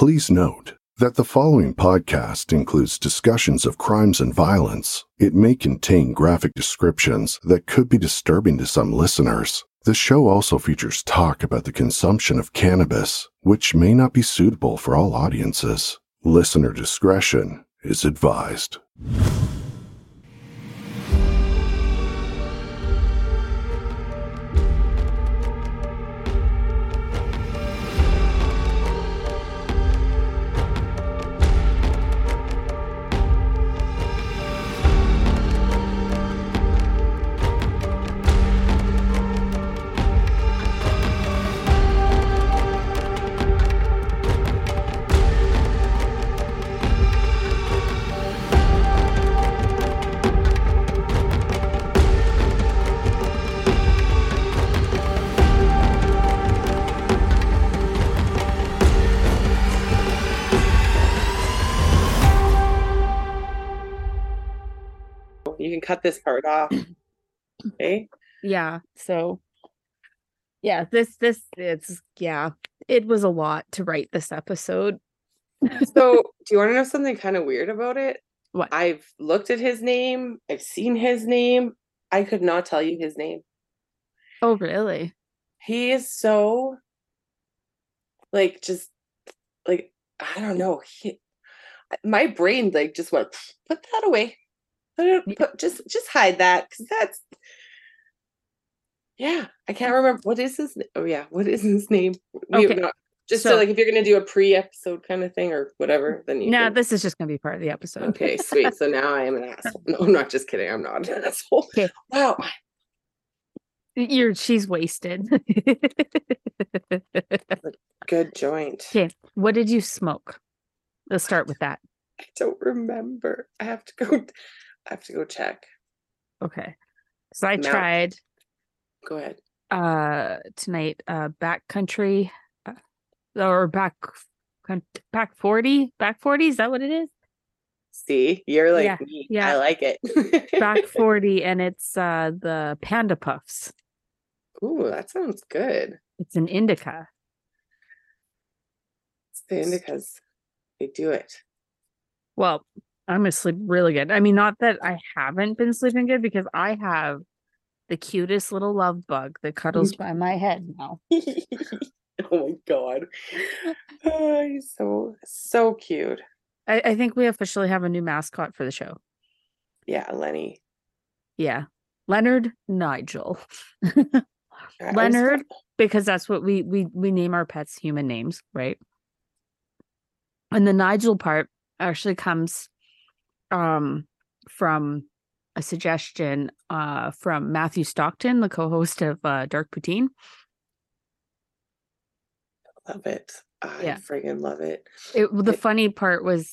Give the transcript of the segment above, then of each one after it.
Please note that the following podcast includes discussions of crimes and violence. It may contain graphic descriptions that could be disturbing to some listeners. The show also features talk about the consumption of cannabis, which may not be suitable for all audiences. Listener discretion is advised. Cut this part off. Okay. yeah so yeah this this it's yeah it was a lot to write this episode So, do you want to know something kind of weird about it? What? I've looked at his name, I've seen his name. I could not tell you his name. oh really He is so like just like I don't know. He my brain like just went put that away. Put put, just just hide that because that's yeah. I can't remember what is his. Oh yeah, what is his name? We Okay, not- just so, so- like if you're gonna do a pre-episode kind of thing or whatever, then you. no can- this is just gonna be part of the episode Okay, sweet. So now I am an asshole. No, I'm not just kidding. I'm not an asshole. Okay. Wow. you're she's wasted Good joint. okay what did you smoke let's start with that I don't remember. I have to go. I have to go check. okay so i tried Go ahead. uh tonight uh backcountry uh, or back back 40 back 40 is that what it is See, you're like Yeah, me. yeah. I like it. back 40 and it's uh the panda puffs Ooh, that sounds good. it's an indica It's the indicas. They do it. well i'm gonna sleep really good i mean not that i haven't been sleeping good because i have the cutest little love bug that cuddles by my head now oh my god. Oh, he's so so cute. I, I think we officially have a new mascot for the show Yeah, Lenny. yeah leonard nigel leonard because that's what we we we name our pets human names right and the nigel part actually comes um from a suggestion uh from matthew stockton the co-host of uh dark poutine Love it. I Yeah. friggin' love it. it the It- funny part was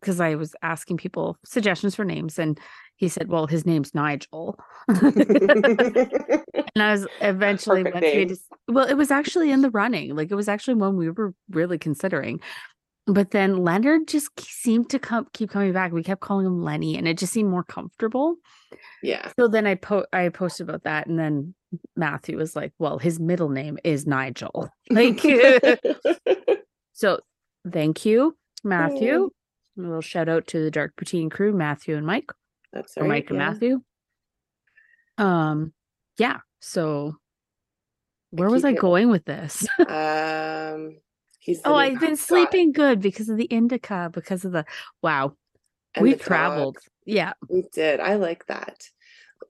because i was asking people suggestions for names and he said well his name's nigel and i was eventually Perfect once we name. just, well it was actually in the running like it was actually one we were really considering but then leonard just seemed to come keep coming back. We kept calling him lenny and it just seemed more comfortable. Yeah. so then i po- i posted about that and then matthew was like well his middle name is nigel. Like so thank you matthew. A little shout out to the dark poutine crew matthew and mike That's right. mike and matthew. Um yeah so where was keep i it- going with this? Um, he's oh i've been sleeping good because of the indica because of the wow and we the dog. traveled yeah We did. I like that.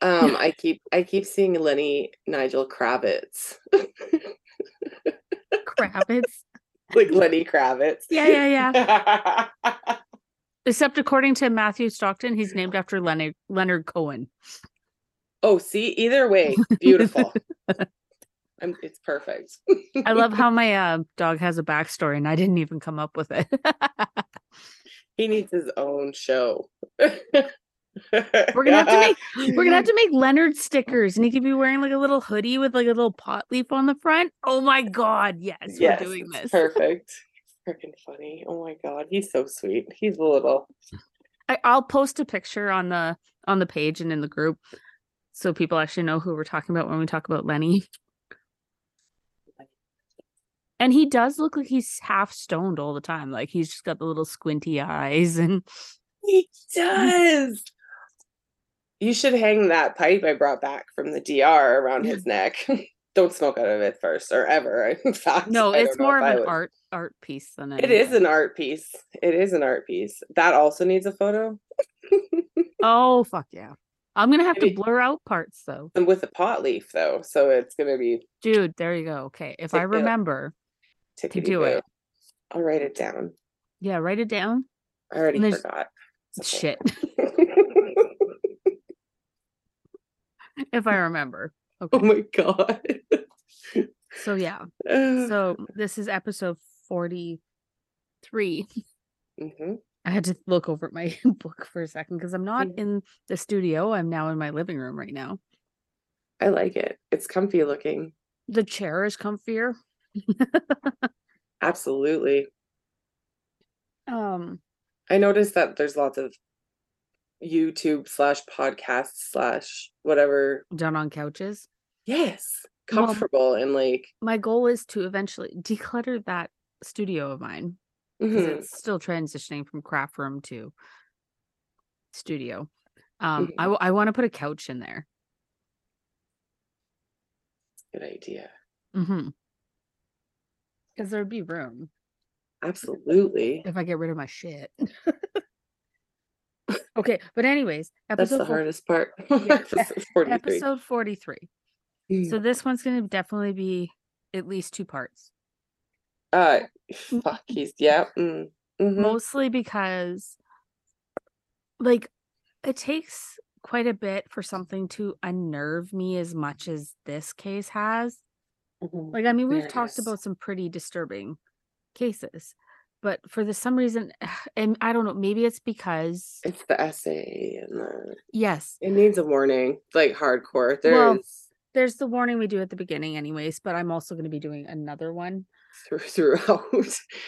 Um, I keep I keep seeing Lenny Nigel Kravitz, Kravitz. like Lenny Kravitz. Yeah, yeah, yeah. Except according to Matthew Stockton, he's named after Leonard Leonard Cohen. oh, see, either way, beautiful. I'm, it's perfect. I love how my uh, dog has a backstory, and I didn't even come up with it. he needs his own show. we're gonna have to make we're gonna have to make Leonard stickers, and he could be wearing like a little hoodie with like a little pot leaf on the front. Oh my god, yes, yes, we're doing this. Perfect. Freaking funny. Oh my god, he's so sweet. He's a little. I, I'll post a picture on the on the page and in the group, so people actually know who we're talking about when we talk about Lenny. And he does look like he's half stoned all the time. Like he's just got the little squinty eyes and He mm. does. You should hang that pipe I brought back from the DR around his neck. Don't smoke out of it first or ever. In fact, no, it's more of an art art piece than It is an art piece. It is an art piece. That also needs a photo. Oh fuck yeah. I'm gonna have to blur out parts though. And with a pot leaf though, so it's gonna be Dude, there you go. Okay. If I remember, tickety do it. I'll write it down. yeah, write it down. I already And forgot. Shit. If I remember. Okay. oh my god. So yeah. so this is episode 43. Mhm. I had to look over at my book for a second because I'm not Mhm. in the studio. I'm now in my living room right now. I like it. It's comfy looking. The chair is comfier. Absolutely. Um, I noticed that there's lots of YouTube slash podcast slash whatever. done on couches. Yes. Well- Comfortable and like My goal is to eventually declutter that studio of mine because mhm. it's still transitioning from craft room to studio. Um, I, Mhm. w- I want to put a couch in there. good idea. Mm-hmm. Because there'd be room Absolutely. if I get rid of my shit. okay, but anyways, That's episode the four- hardest part. Yeah, Episode 43. episode 43. Mm. So this one's going to definitely be at least two parts. uh fuck he's yeah. Mm, mhm. Mostly because like it takes quite a bit for something to unnerve me as much as this case has. Mhm. Like I mean, we've talked about some pretty disturbing cases, but for the some reason and I don't know, maybe it's because It's the SA and the yes, it needs a warning. Like hardcore. There's Well, there's the warning we do at the beginning anyways, but I'm also going to be doing another one. through throughout.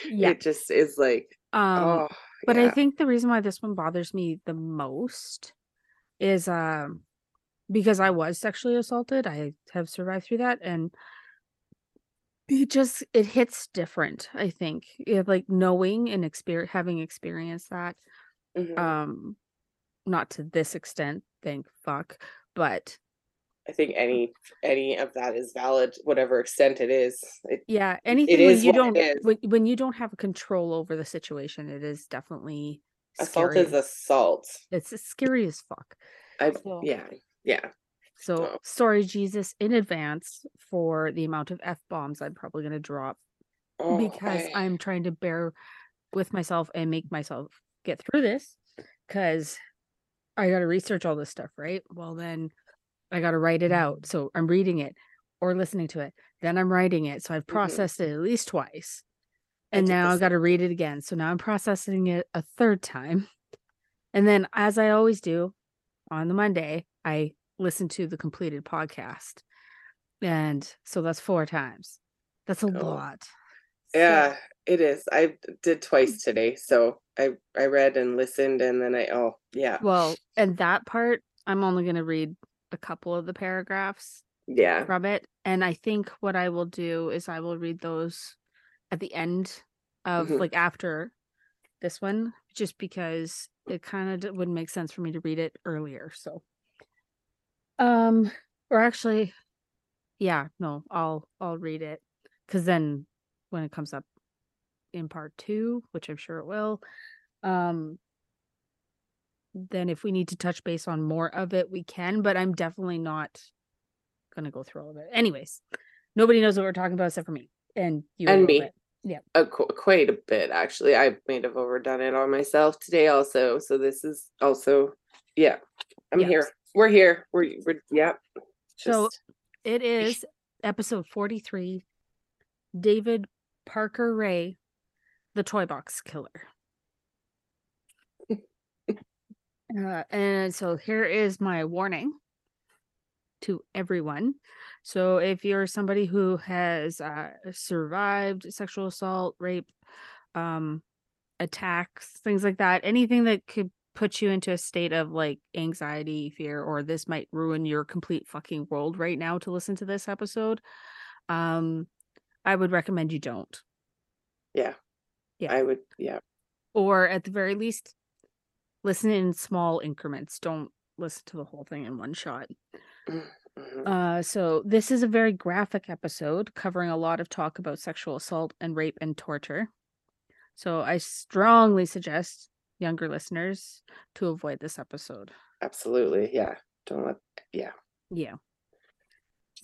Yeah. It just is like Um oh but I yeah. think the reason why this one bothers me the most is um because I was sexually assaulted. I have survived through that and it just it hits different, I think. It, like knowing and experience having experienced that Mhm. um not to this extent, thank fuck, but I think any any of that is valid, whatever extent it is. It, yeah, anything when is you don't when, when you don't have control over the situation, it is definitely assault scary. is assault. it's scary as fuck. I So- yeah yeah. So Oh. sorry, Jesus, in advance for the amount of f bombs I'm probably going to drop Oh, because I- I'm trying to bear with myself and make myself get through this because I got to research all this stuff, right? Well, then I got to write it out. So I'm reading it or listening to it. Then I'm writing it. So I've processed it at least twice. And now I've got to read it again. So now I'm processing it a third time. And then, as I always do on the Monday, I listen to the completed podcast. And so that's four times. That's a Cool. lot. So- Yeah, it is. I did twice today. So I I read and listened and then I oh yeah. well, and that part, I'm only going to read a couple of the paragraphs Yeah. from it. And I think what I will do is I will read those at the end of Mhm. like after this one, just because it kind of wouldn't make sense for me to read it earlier. So, um, or actually, yeah, no, I'll I'll read it because then when it comes up in part two, which I'm sure it will, um, then if we need to touch base on more of it, we can. But I'm definitely not gonna go through all of it. Anyways, nobody knows what we're talking about except for me and you And me. bit. Uh, qu- quite a bit actually. I may have overdone it on myself today also. So this is also yeah. I'm Yes. here. We're here. We're we're yeah. So- Just It is episode 43 David Parker Ray, the Toy Box Killer. uh, and so here is my warning to everyone. So if you're somebody who has uh, survived sexual assault, rape, um, attacks, things like that, anything that could put you into a state of like anxiety, fear, or this might ruin your complete fucking world right now to listen to this episode. Um, I would recommend you don't. Yeah. Yeah. I would. Yeah. Or at the very least, listen in small increments. Don't listen to the whole thing in one shot. Mhm. Uh, so this is a very graphic episode covering a lot of talk about sexual assault and rape and torture. So I strongly suggest younger listeners to avoid this episode. Absolutely. Yeah. Don't let. Yeah. Yeah.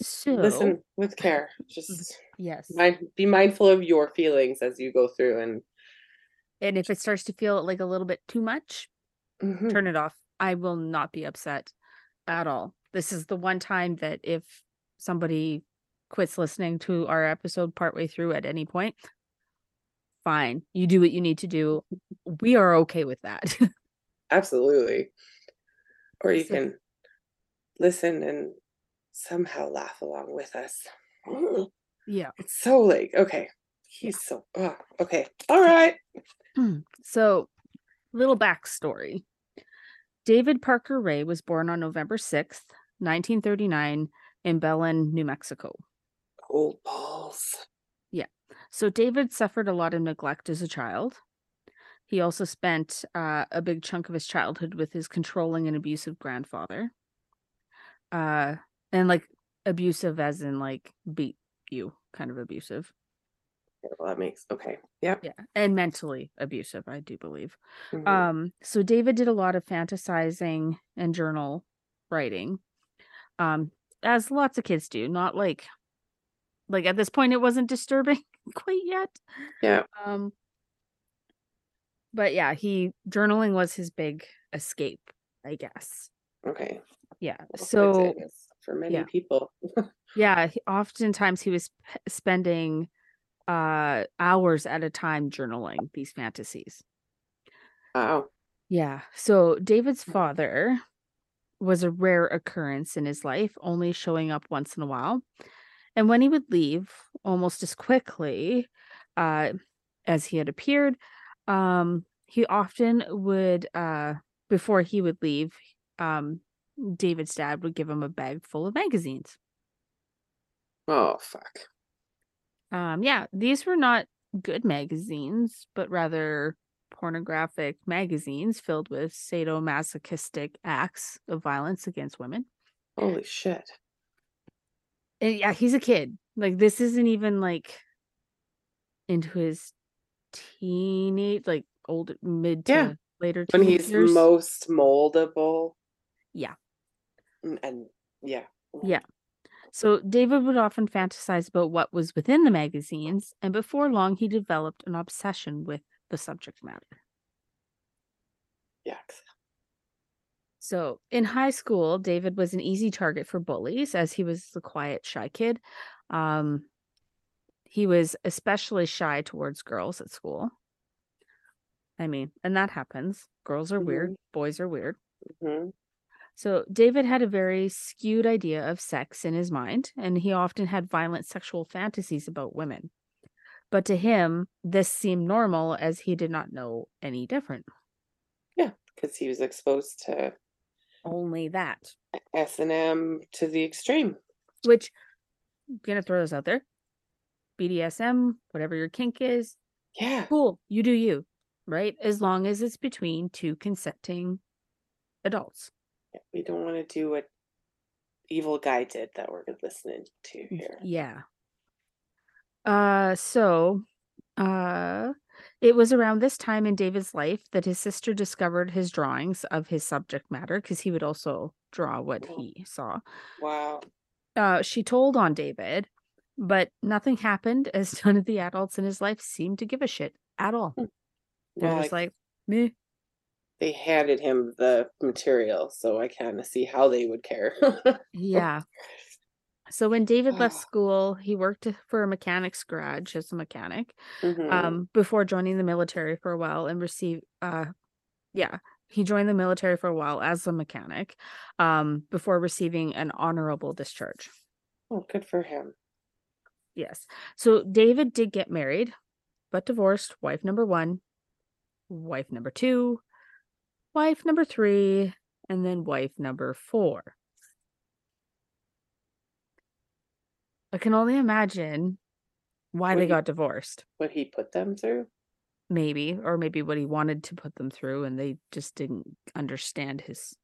So Listen with care. Just yes. mind, be mindful of your feelings as you go through and And if it starts to feel like a little bit too much, Mhm. turn it off. I will not be upset at all. This is the one time that if somebody quits listening to our episode partway through at any point, fine. You do what you need to do. We are okay with that. absolutely. Or you So- can listen and somehow laugh along with us. Mm, yeah. It's so like okay. He's so oh, okay. All right. So, little backstory David Parker Ray was born on November 6th, 1939, in Belen, New Mexico. Old balls. So David suffered a lot of neglect as a child. He also spent uh, a big chunk of his childhood with his controlling and abusive grandfather. Uh, and like abusive as in like beat you kind of abusive. Yeah, well, that makes okay. Yep. Yeah. And mentally abusive, I do believe. Mhm. Um, so David did a lot of fantasizing and journal writing. Um, as lots of kids do, not like like at this point it wasn't disturbing quite yet. yeah. Um but yeah, he journaling was his big escape, I guess. Okay. Yeah. Well, So for many yeah. people. yeah, he- oftentimes he was p- spending uh hours at a time journaling these fantasies. Wow. Yeah. So David's father was a rare occurrence in his life, only showing up once in a while. And when he would leave almost as quickly uh, as he had appeared, um, he often would, uh, before he would leave, um, David's dad would give him a bag full of magazines. Oh fuck. Um, yeah, these were not good magazines, but rather pornographic magazines filled with sadomasochistic acts of violence against women. Holy shit. Yeah, he's a kid. Like this isn't even like into his teenage, like old mid to Yeah. later When he's years. most moldable. Yeah. And, and yeah. Yeah. So David would often fantasize about what was within the magazines, and before long, he developed an obsession with the subject matter. Yucks. So in high school, David was an easy target for bullies as he was the quiet, shy kid. Um, he was especially shy towards girls at school. I mean, and that happens. Girls are weird, boys are weird. hmm So David had a very skewed idea of sex in his mind, and he often had violent sexual fantasies about women. But to him, this seemed normal as he did not know any different. Yeah, because he was exposed to Only that. S and M to the extreme. which I'm gonna throw this out there. BDSM, whatever your kink is, Yeah. cool. You do you, right? As long as it's between two consenting adults. We don't want to do what evil guy did that we're listening to here. Yeah. Uh so uh it was around this time in David's life that his sister discovered his drawings of his subject matter because he would also draw what he saw. Wow. Uh she told on David, but nothing happened as none of the adults in his life seemed to give a shit at all. They're Well, just I- like, meh. they handed him the material, so I kind of see how they would care. Yeah. So when David left Ah. school, he worked for a mechanic's garage as a mechanic Mhm. um, before joining the military for a while and receive uh yeah, he joined the military for a while as a mechanic um before receiving an honorable discharge. oh, good for him. Yes. So David did get married, but divorced wife number 1, wife number 2, wife number 3, and then wife number 4. I can only imagine why they he- got divorced. What he put them through? Maybe, or maybe what he wanted to put them through and they just didn't understand his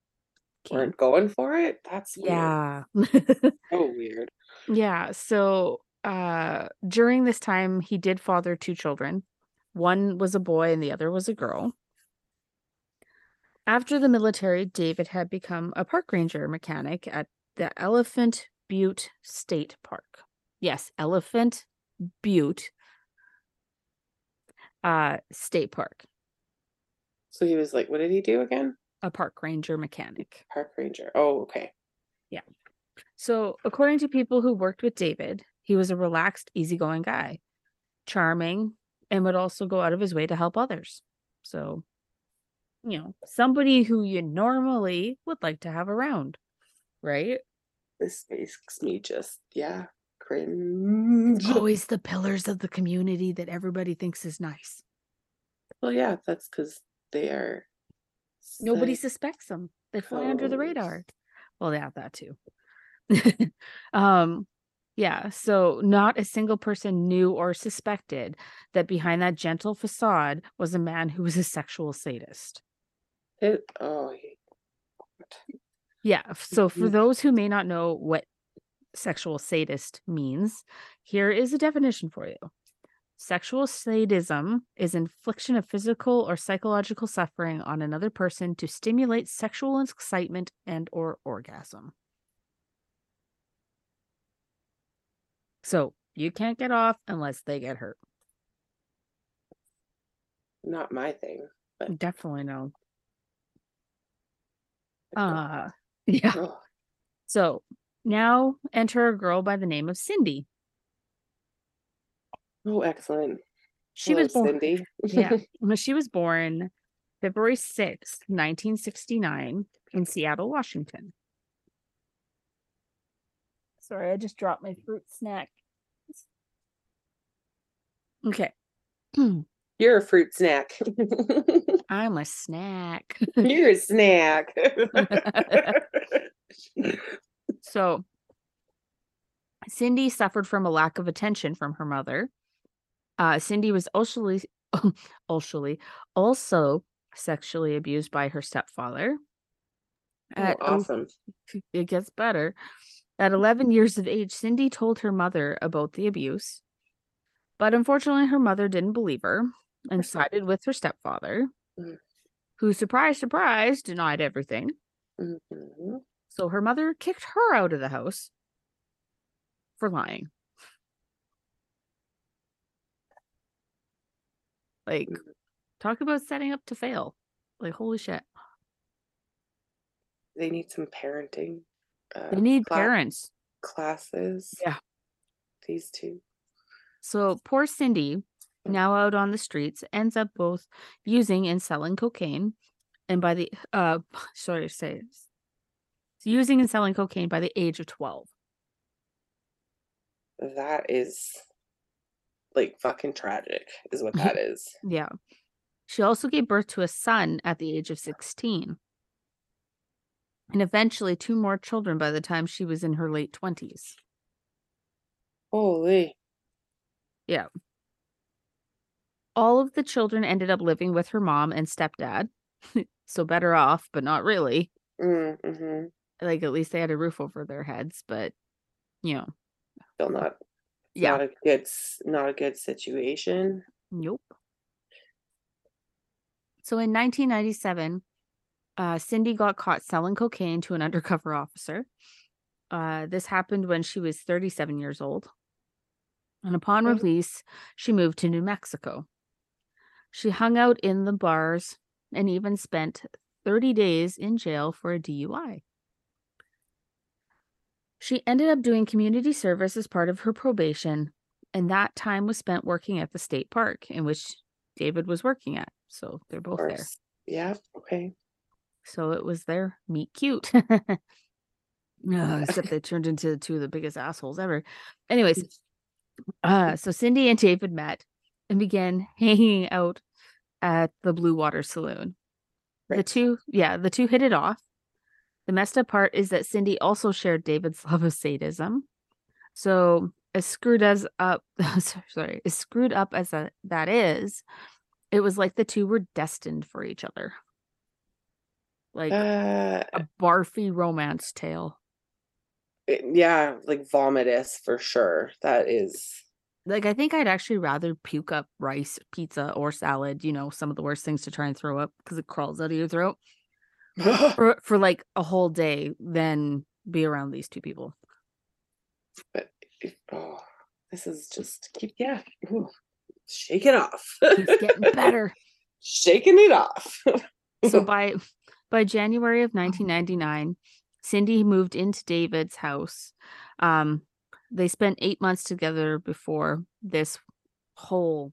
kink. Weren't going for it? That's weird. Yeah. So weird. Yeah. So uh during this time he did father two children. One was a boy and the other was a girl. After the military, David had become a park ranger mechanic at the Elephant Butte State Park. Yes, Elephant Butte uh State Park. So he was like, what did he do again? A park ranger mechanic. Park ranger. Oh, okay. Yeah. So, according to people who worked with David, he was a relaxed, easygoing guy, charming, and would also go out of his way to help others. So, you know, somebody who you normally would like to have around, right? This makes me just, yeah, cringe. Always the pillars of the community that everybody thinks is nice. Well, yeah, that's because they are. Nobody psych- suspects them. They fly under the radar. Well, yeah, that too. um, yeah, so not a single person knew or suspected that behind that gentle facade was a man who was a sexual sadist. It, oh, Yeah, so for those who may not know what sexual sadist means, here is a definition for you. Sexual sadism is infliction of physical or psychological suffering on another person to stimulate sexual excitement and or orgasm. So, you can't get off unless they get hurt. not my thing. Definitely no. Uh yeah. So, now enter a girl by the name of Cindy. oh, excellent. She Hello, was born Cindy. yeah. She was born February 6th, 1969, in Seattle, Washington. Sorry, I just dropped my fruit snack. Okay. You're a fruit snack. I'm a snack. You're a snack. so, Cindy suffered from a lack of attention from her mother. Uh, Cindy was also, also, also sexually abused by her stepfather. Oh, At o- awesome. it gets better. At 11 years of age, Cindy told her mother about the abuse, but unfortunately, her mother didn't believe her and sided with her stepfather, Mm. who, surprise, surprise, denied everything. Mhm. So her mother kicked her out of the house for lying. Like, Mm. talk about setting up to fail. Like, holy shit. They need some parenting. Uh, They need parents. classes. Yeah. These two. So poor Cindy, now out on the streets, ends up both using and selling cocaine. And by the uh sorry to say using and selling cocaine by the age of 12. That is like fucking tragic, is what that is. Yeah. She also gave birth to a son at the age of 16. And eventually two more children by the time she was in her late 20s. Holy. All of the children ended up living with her mom and stepdad. so better off, but not really. Mm-hmm. Like at least they had a roof over their heads, but you know, Still not. yeah. Not a good. Not a good situation. Nope. So in 1997, uh, Cindy got caught selling cocaine to an undercover officer. Uh, this happened when she was 37 years old. And upon release, she moved to New Mexico. She hung out in the bars and even spent 30 days in jail for a DUI. She ended up doing community service as part of her probation, and that time was spent working at the state park in which David was working at. So they're both there. Yeah. Okay. So it was their meet cute. Ugh, except they turned into two of the biggest assholes ever. Anyways, uh, so Cindy and David met and began hanging out at the Blue Water Saloon. The two, yeah, the two hit it off. The messed up part is that Cindy also shared David's love of sadism. So as screwed as up sorry, as screwed up as a, that is, it was like the two were destined for each other. Like Uh, a barfy romance tale. it- yeah, like vomitous for sure. That is. Like I think I'd actually rather puke up rice, pizza, or salad, you know, some of the worst things to try and throw up because it crawls out of your throat for for like a whole day than be around these two people. but oh, this is just keep yeah. ooh, shake it off. It's getting better. Shaking it off. so by by January of 1999, Cindy moved into David's house. Um, they spent eight months together before this whole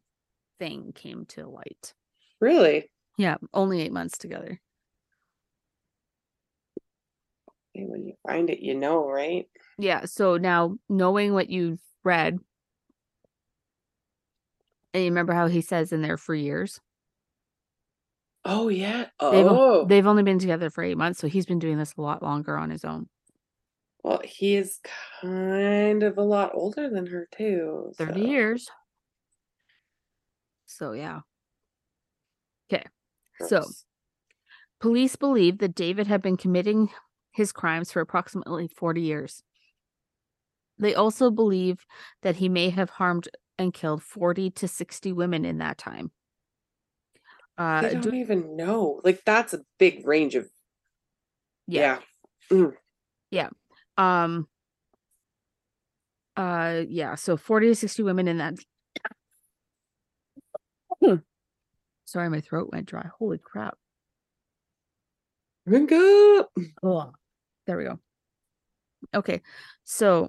thing came to light. really? Yeah, only eight months together. Hey, when you find it, you know, right? Yeah. So now knowing what you've read, and you remember how he says in there for years. Oh yeah. They've, Oh, they've only been together for eight months, so he's been doing this a lot longer on his own. Well, he is kind of a lot older than her too. 30 so- years. So yeah. Okay. So police believe that David had been committing his crimes for approximately 40 years. They also believe that he may have harmed and killed 40 to 60 women in that time. Uh, they do- don't even know. Like that's a big range of yeah. yeah. Um uh yeah, so 40 to 60 women in that Sorry, my throat went dry. Holy crap. Drink up. Oh, there we go. Okay, so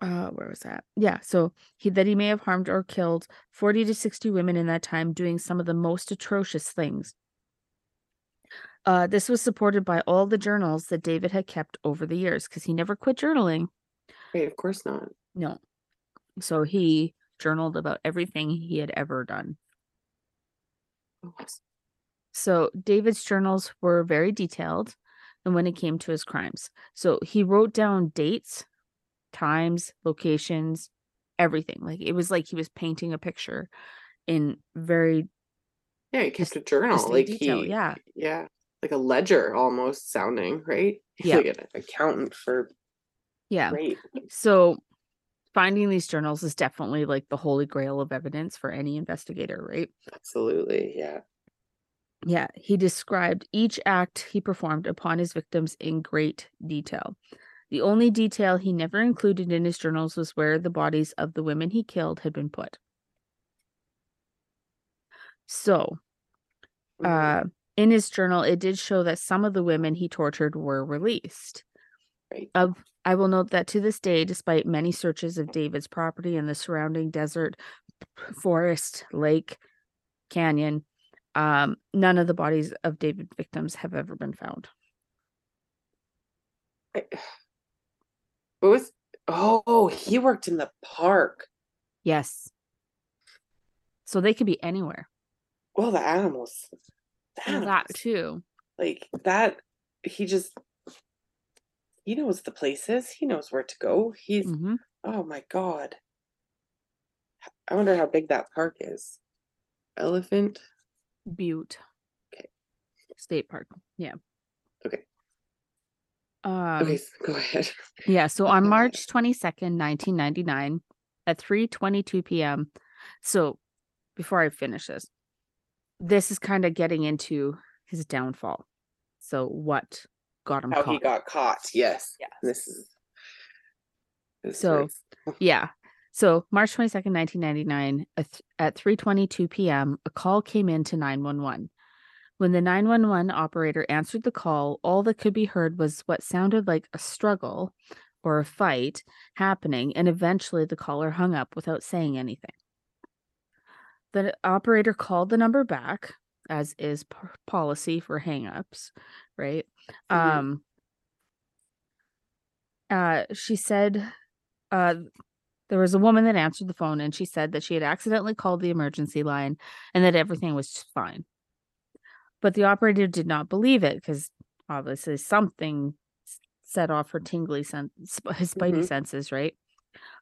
uh where was that? Yeah, so he that he may have harmed or killed 40 to 60 women in that time doing some of the most atrocious things. Uh this was supported by all the journals that David had kept over the years because he never quit journaling. Wait, of course not. No. So he journaled about everything he had ever done. So David's journals were very detailed and when it came to his crimes. So he wrote down dates, times, locations, everything. Like it was like he was painting a picture in very Yeah, he kept a journal. Like detail. he, Yeah. yeah, like a ledger almost sounding, right? Yeah. like an accountant for Yeah. So finding these journals is definitely like the holy grail of evidence for any investigator, right? Absolutely, yeah. Yeah, he described each act he performed upon his victims in great detail. The only detail he never included in his journals was where the bodies of the women he killed had been put. So, Mhm. uh, in his journal, it did show that some of the women he tortured were released. Right. Of I will note that to this day, despite many searches of David's property and the surrounding desert, forest, lake, canyon, um, none of the bodies of David victims have ever been found. I- what was? Oh, he worked in the park. Yes. So they could be anywhere. Well, the animals. Animals. that too. Like that. He just. He knows the places. He knows where to go. He's. hmm Oh my god. I wonder how big that park is. Elephant. Butte. Okay. State Park. Yeah. Okay. Um, Okay, go ahead. Yeah, so on. March 22nd, 1999 at 3:22 p.m. So before I finish this, this is kind of getting into his downfall. So what got him How caught? he got caught. Yes. Yes. This is. This So- hurts. Yeah. So March 22nd, 1999 at, th- at 3:22 p.m. a call came in to 911. When the 911 operator answered the call, all that could be heard was what sounded like a struggle or a fight happening, and eventually the caller hung up without saying anything. The operator called the number back, as is p- policy for hangups, right? Mhm. Um uh she said uh there was a woman that answered the phone and she said that she had accidentally called the emergency line and that everything was fine. But the operator did not believe it because obviously something set off her tingly sense, his spidey Mhm. senses, right?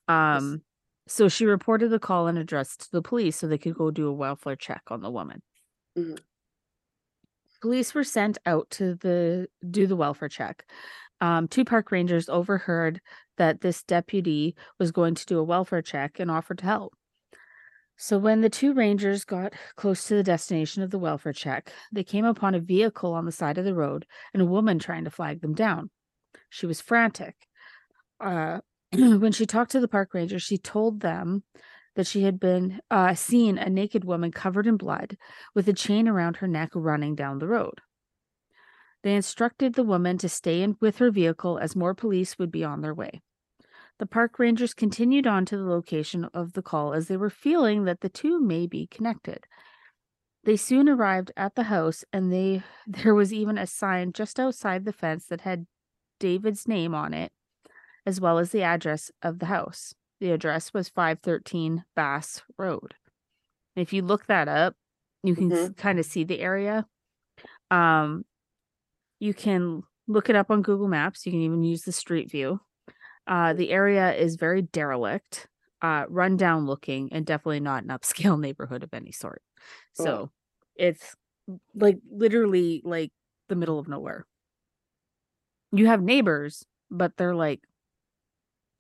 Um, so she reported the call and address to the police so they could go do a welfare check on the woman. Mhm. Police were sent out to the do the welfare check. Um, two park rangers overheard that this deputy was going to do a welfare check and offered to help. So when the two rangers got close to the destination of the welfare check, they came upon a vehicle on the side of the road and a woman trying to flag them down. She was frantic. Uh, when she talked to the park ranger, she told them that she had been uh, seen a naked woman covered in blood with a chain around her neck running down the road. They instructed the woman to stay in with her vehicle as more police would be on their way. The park rangers continued on to the location of the call as they were feeling that the two may be connected. They soon arrived at the house and they there was even a sign just outside the fence that had David's name on it as well as the address of the house. The address was 513 Bass Road. If you look that up, you can kind of see the area. Um, you can look it up on Google Maps. You can even use the street view. Uh, the area is very derelict, uh, rundown looking, and definitely not an upscale neighborhood of any sort. Oh. So it's like literally like the middle of nowhere. You have neighbors, but they're like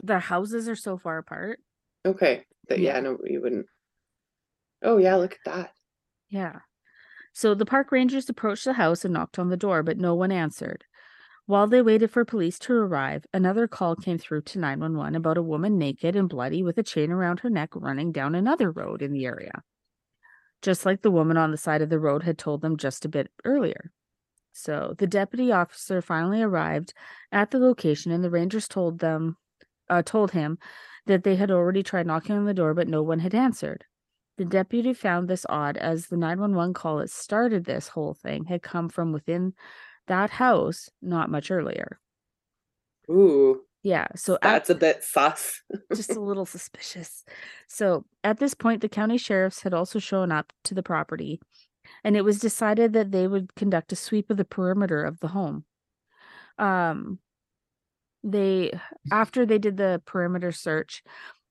their houses are so far apart. Okay. That, Yeah. yeah, no, you wouldn't. Oh yeah, look at that. Yeah. So the park rangers approached the house and knocked on the door, but no one answered. While they waited for police to arrive, another call came through to 911 about a woman naked and bloody with a chain around her neck running down another road in the area. Just like the woman on the side of the road had told them just a bit earlier. So the deputy officer finally arrived at the location and the rangers told them uh, told him that they had already tried knocking on the door but no one had answered. The deputy found this odd as the 911 call that started this whole thing had come from within that house not much earlier. Ooh, Yeah, so at, that's a bit sus. just a little suspicious. So at this point, the county sheriffs had also shown up to the property, and it was decided that they would conduct a sweep of the perimeter of the home. Um, they after they did the perimeter search,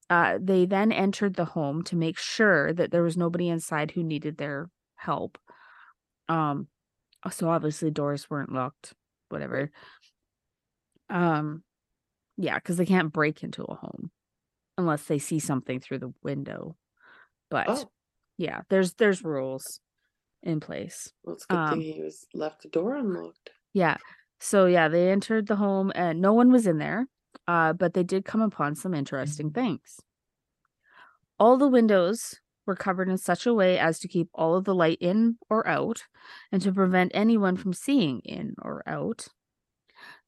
uh, they then entered the home to make sure that there was nobody inside who needed their help. Um, so obviously doors weren't locked, whatever. Um, yeah, because they can't break into a home unless they see something through the window. But Oh, yeah, there's there's rules in place. well, it's good um, thing he was left the door unlocked. Yeah. So yeah, they entered the home and no one was in there. Uh, but they did come upon some interesting things. All the windows were covered in such a way as to keep all of the light in or out and to prevent anyone from seeing in or out.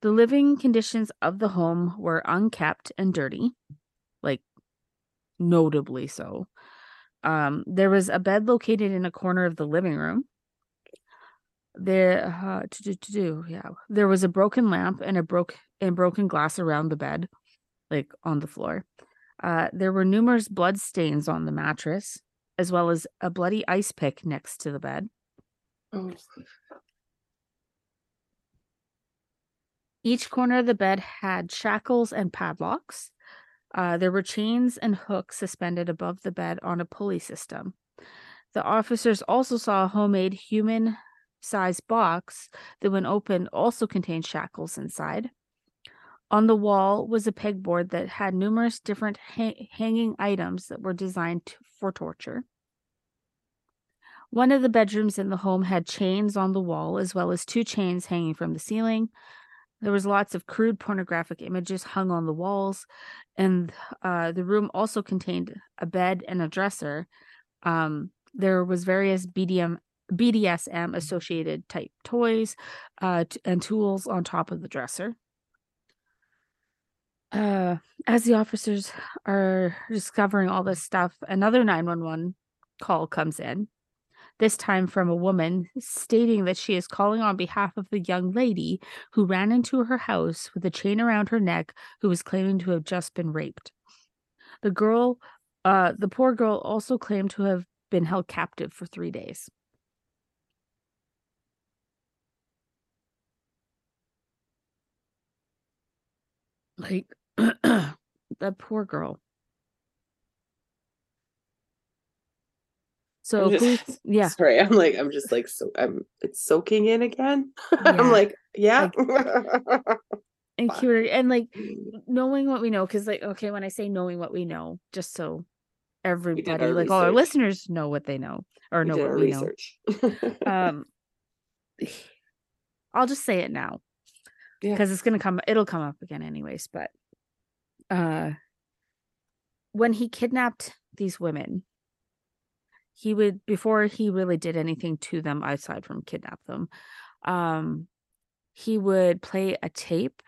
The living conditions of the home were unkept and dirty, like notably so. Um, there was a bed located in a corner of the living room. There, uh, to do, to do, yeah. There was a broken lamp and a broke and broken glass around the bed, like on the floor. Uh, there were numerous blood stains on the mattress, as well as a bloody ice pick next to the bed. Oh, Each corner of the bed had shackles and padlocks. Uh, there were chains and hooks suspended above the bed on a pulley system. The officers also saw a homemade human sized box that, when opened, also contained shackles inside. On the wall was a pegboard that had numerous different ha- hanging items that were designed to- for torture. One of the bedrooms in the home had chains on the wall, as well as two chains hanging from the ceiling. There was lots of crude pornographic images hung on the walls, and uh, the room also contained a bed and a dresser. Um, there was various BDM, BDSM associated type toys uh, and tools on top of the dresser. Uh, as the officers are discovering all this stuff, another 911 call comes in this time from a woman stating that she is calling on behalf of the young lady who ran into her house with a chain around her neck who was claiming to have just been raped. The girl, uh, the poor girl also claimed to have been held captive for three days. Like that poor girl. So just, yeah. Sorry, I'm like I'm just like so I'm it's soaking in again. Yeah. I'm like yeah. Like, and curious and like mm. knowing what we know because like okay when I say knowing what we know just so everybody like research. all our listeners know what they know or we know what we research. know. um, I'll just say it now. Yeah. because it's gonna come. It'll come up again, anyways. But uh, when he kidnapped these women, he would before he really did anything to them aside from kidnap them. Um, he would play a tape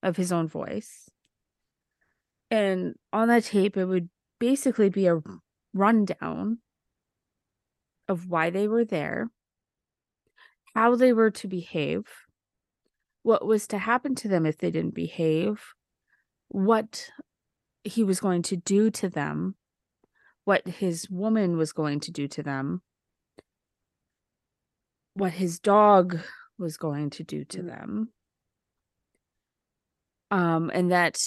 of his own voice, and on that tape, it would basically be a rundown of why they were there, how they were to behave, what was to happen to them if they didn't behave, what he was going to do to them, what his woman was going to do to them, what his dog was going to do to Mm. them. Um, and that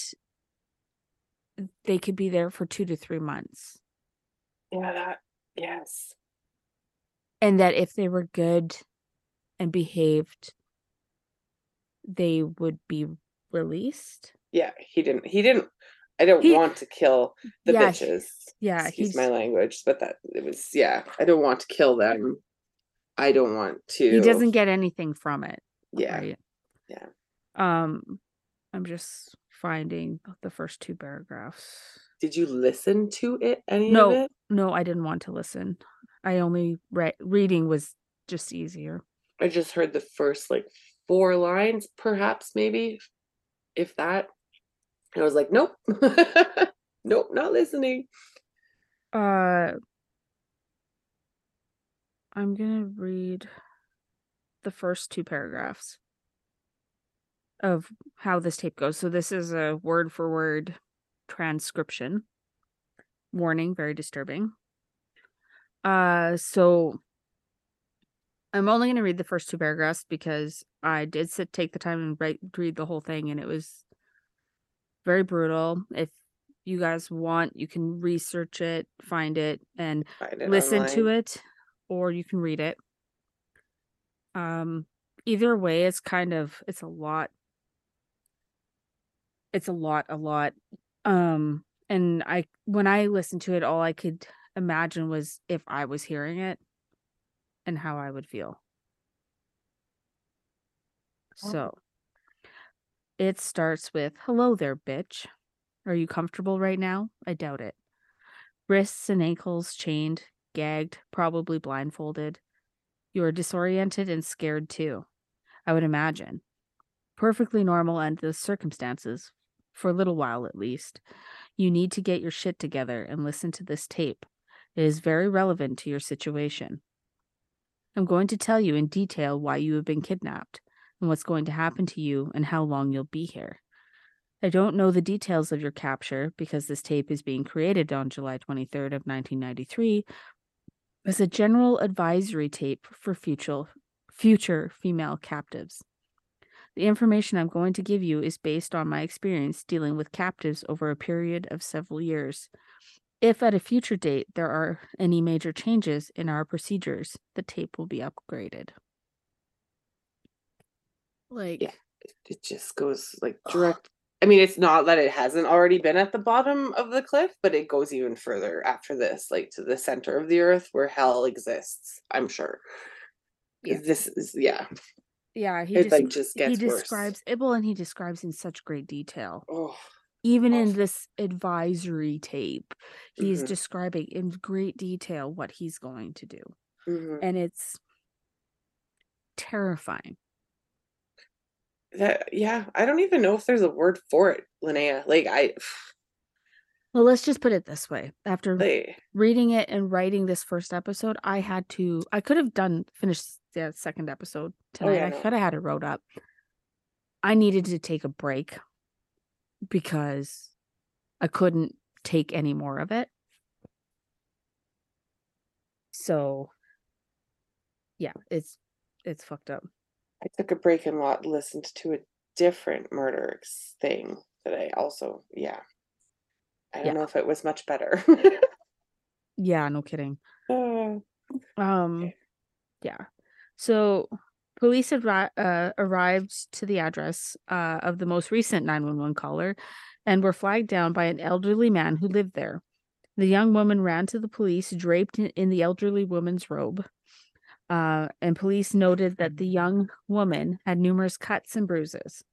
they could be there for two to three months. yeah, that yes. and that if they were good and behaved they would be released Yeah, he didn't he didn't I don't He- want to kill the Yeah, he- bitches. yeah Excuse he's my language, but that it was yeah, I don't want to kill them. I don't want to he doesn't get anything from it yeah. right Yeah. um i'm just finding the first two paragraphs Did you listen to it any No. of it? no i didn't want to listen i only read reading was just easier I just heard the first like four lines, perhaps, maybe, if that. And I was like, nope, nope, not listening. uh i'm gonna read the first two paragraphs of how this tape goes so this is a word for word transcription warning very disturbing uh so i'm only going to read the first two paragraphs because i did sit take the time and write, read the whole thing and it was very brutal. If you guys want you can research it find it and Find it listen to it or you can read it. Um either way it's kind of it's a lot. It's a lot a lot. Um and i when i listened to it all i could imagine was if i was hearing it and how i would feel. Oh. so it starts with hello there bitch. Are you comfortable right now? I doubt it. Wrists and ankles chained gagged probably blindfolded. You are disoriented and scared too i would imagine. Perfectly normal under the circumstances for a little while at least. You need to get your shit together and listen to this tape. It is very relevant to your situation i'm going to tell you in detail why you have been kidnapped and what's going to happen to you and how long you'll be here I don't know the details of your capture because this tape is being created on July 23rd of 1993 as a general advisory tape for future future female captives. The information I'm going to give you is based on my experience dealing with captives over a period of several years. If at a future date there are any major changes in our procedures, the tape will be upgraded. Like Yeah. It just goes like direct. I mean, it's not that it hasn't already been at the bottom of the cliff, but it goes even further after this, like to the center of the earth where hell exists, I'm sure. Yeah. This is, yeah. yeah, he It like just he gets worse. describes it well and he describes in such great detail. Oh, even in this advisory tape he's Mhm. describing in great detail what he's going to do mhm. and it's terrifying that, yeah. I don't even know if there's a word for it, Linnea. Like, I, well let's just put it this way after like, reading it and writing this first episode i had to i could have done finished the second episode tonight Oh, yeah, i no. could have had it wrote up i needed to take a break because i couldn't take any more of it so yeah it's it's fucked up I took a break and lot listened to a different murder thing that I also, yeah. I don't Yeah. know if it was much better. Yeah, no kidding. Uh, Um, yeah. So police had uh, arrived to the address uh, of the most recent 911 caller and were flagged down by an elderly man who lived there. The young woman ran to the police draped in, the elderly woman's robe. Uh, and police noted that the young woman had numerous cuts and bruises.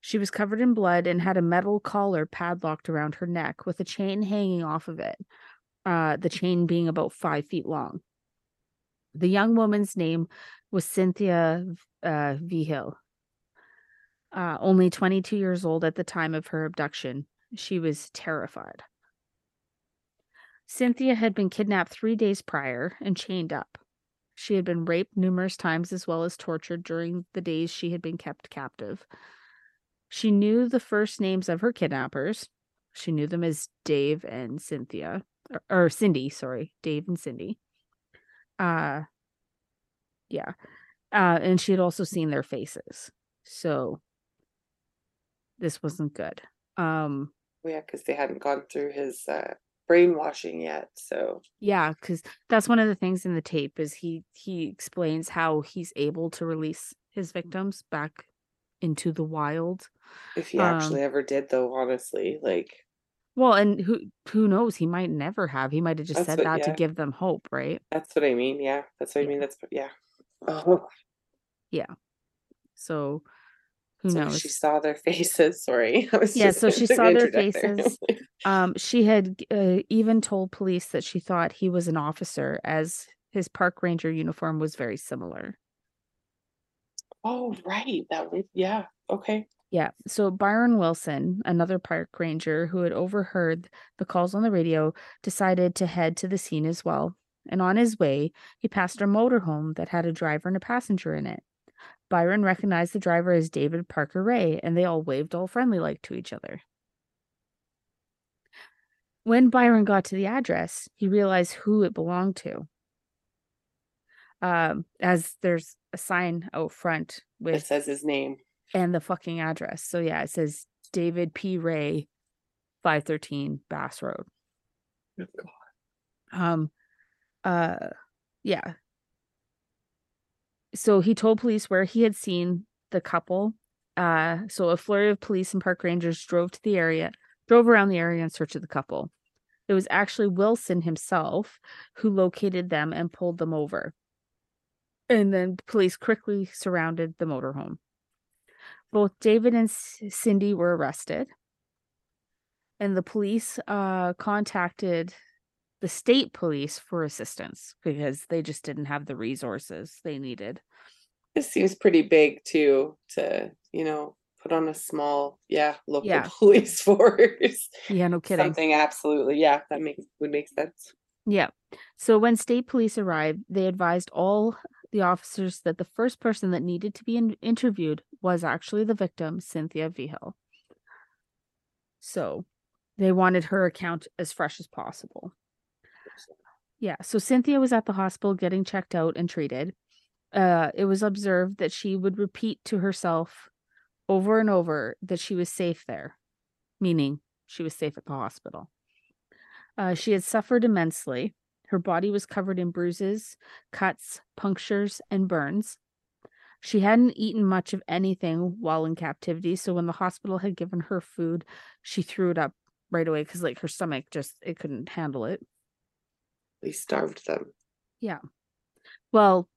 She was covered in blood and had a metal collar padlocked around her neck with a chain hanging off of it, uh, the chain being about five feet long. The young woman's name was Cynthia uh, Vigil. Uh, only 22 years old at the time of her abduction. She was terrified. Cynthia had been kidnapped three days prior and chained up. She had been raped numerous times as well as tortured during the days she had been kept captive. She knew the first names of her kidnappers. She knew them as Dave and Cynthia, or, or Cindy, sorry, Dave and Cindy. Uh, yeah. Uh, and she had also seen their faces. So this wasn't good. Um, yeah, because they hadn't gone through his uh, brainwashing yet. So yeah, because that's one of the things in the tape is he he explains how he's able to release his victims back into the wild. if he Um, actually ever did, though, honestly, like Well, and who who knows? He might never have. He might have just said what- that yeah. to give them hope, right? that's what I mean. Yeah, that's what I mean. That's yeah. Oh, So who so knows? she saw their faces. Sorry, I was Yeah, just so she saw their faces. Um, she had uh, even told police that she thought he was an officer, as his park ranger uniform was very similar. oh, right. That would yeah. Okay. Yeah. So Byron Wilson, another park ranger who had overheard the calls on the radio, decided to head to the scene as well. And on his way, he passed a motorhome that had a driver and a passenger in it. Byron recognized the driver as David Parker Ray, and they all waved all friendly like to each other. When Byron got to the address, he realized who it belonged to. Um, as there's a sign out front with It says his name. and the fucking address. So yeah, it says David P. Ray, five thirteen Bass Road. Good Um, uh, yeah. So he told police where he had seen the couple. Uh, so a flurry of police and park rangers drove to the area, drove around the area in search of the couple. It was actually Wilson himself who located them and pulled them over. And then police quickly surrounded the motorhome. Both David and Cindy were arrested. And the police uh, contacted the state police for assistance because they just didn't have the resources they needed. This seems pretty big too. To you know, put on a small yeah local Yeah. police force. Yeah, no kidding. Something absolutely yeah that makes would make sense. Yeah. So when state police arrived, they advised all the officers that the first person that needed to be in- interviewed was actually the victim, Cynthia Vigil. So they wanted her account as fresh as possible. Yeah. So Cynthia was at the hospital getting checked out and treated. Uh, it was observed that she would repeat to herself over and over that she was safe there, meaning she was safe at the hospital. Uh, she had suffered immensely. Her body was covered in bruises, cuts, punctures, and burns. She hadn't eaten much of anything while in captivity, so when the hospital had given her food, she threw it up right away because, like, her stomach just it couldn't handle it. We starved them. Yeah. Well,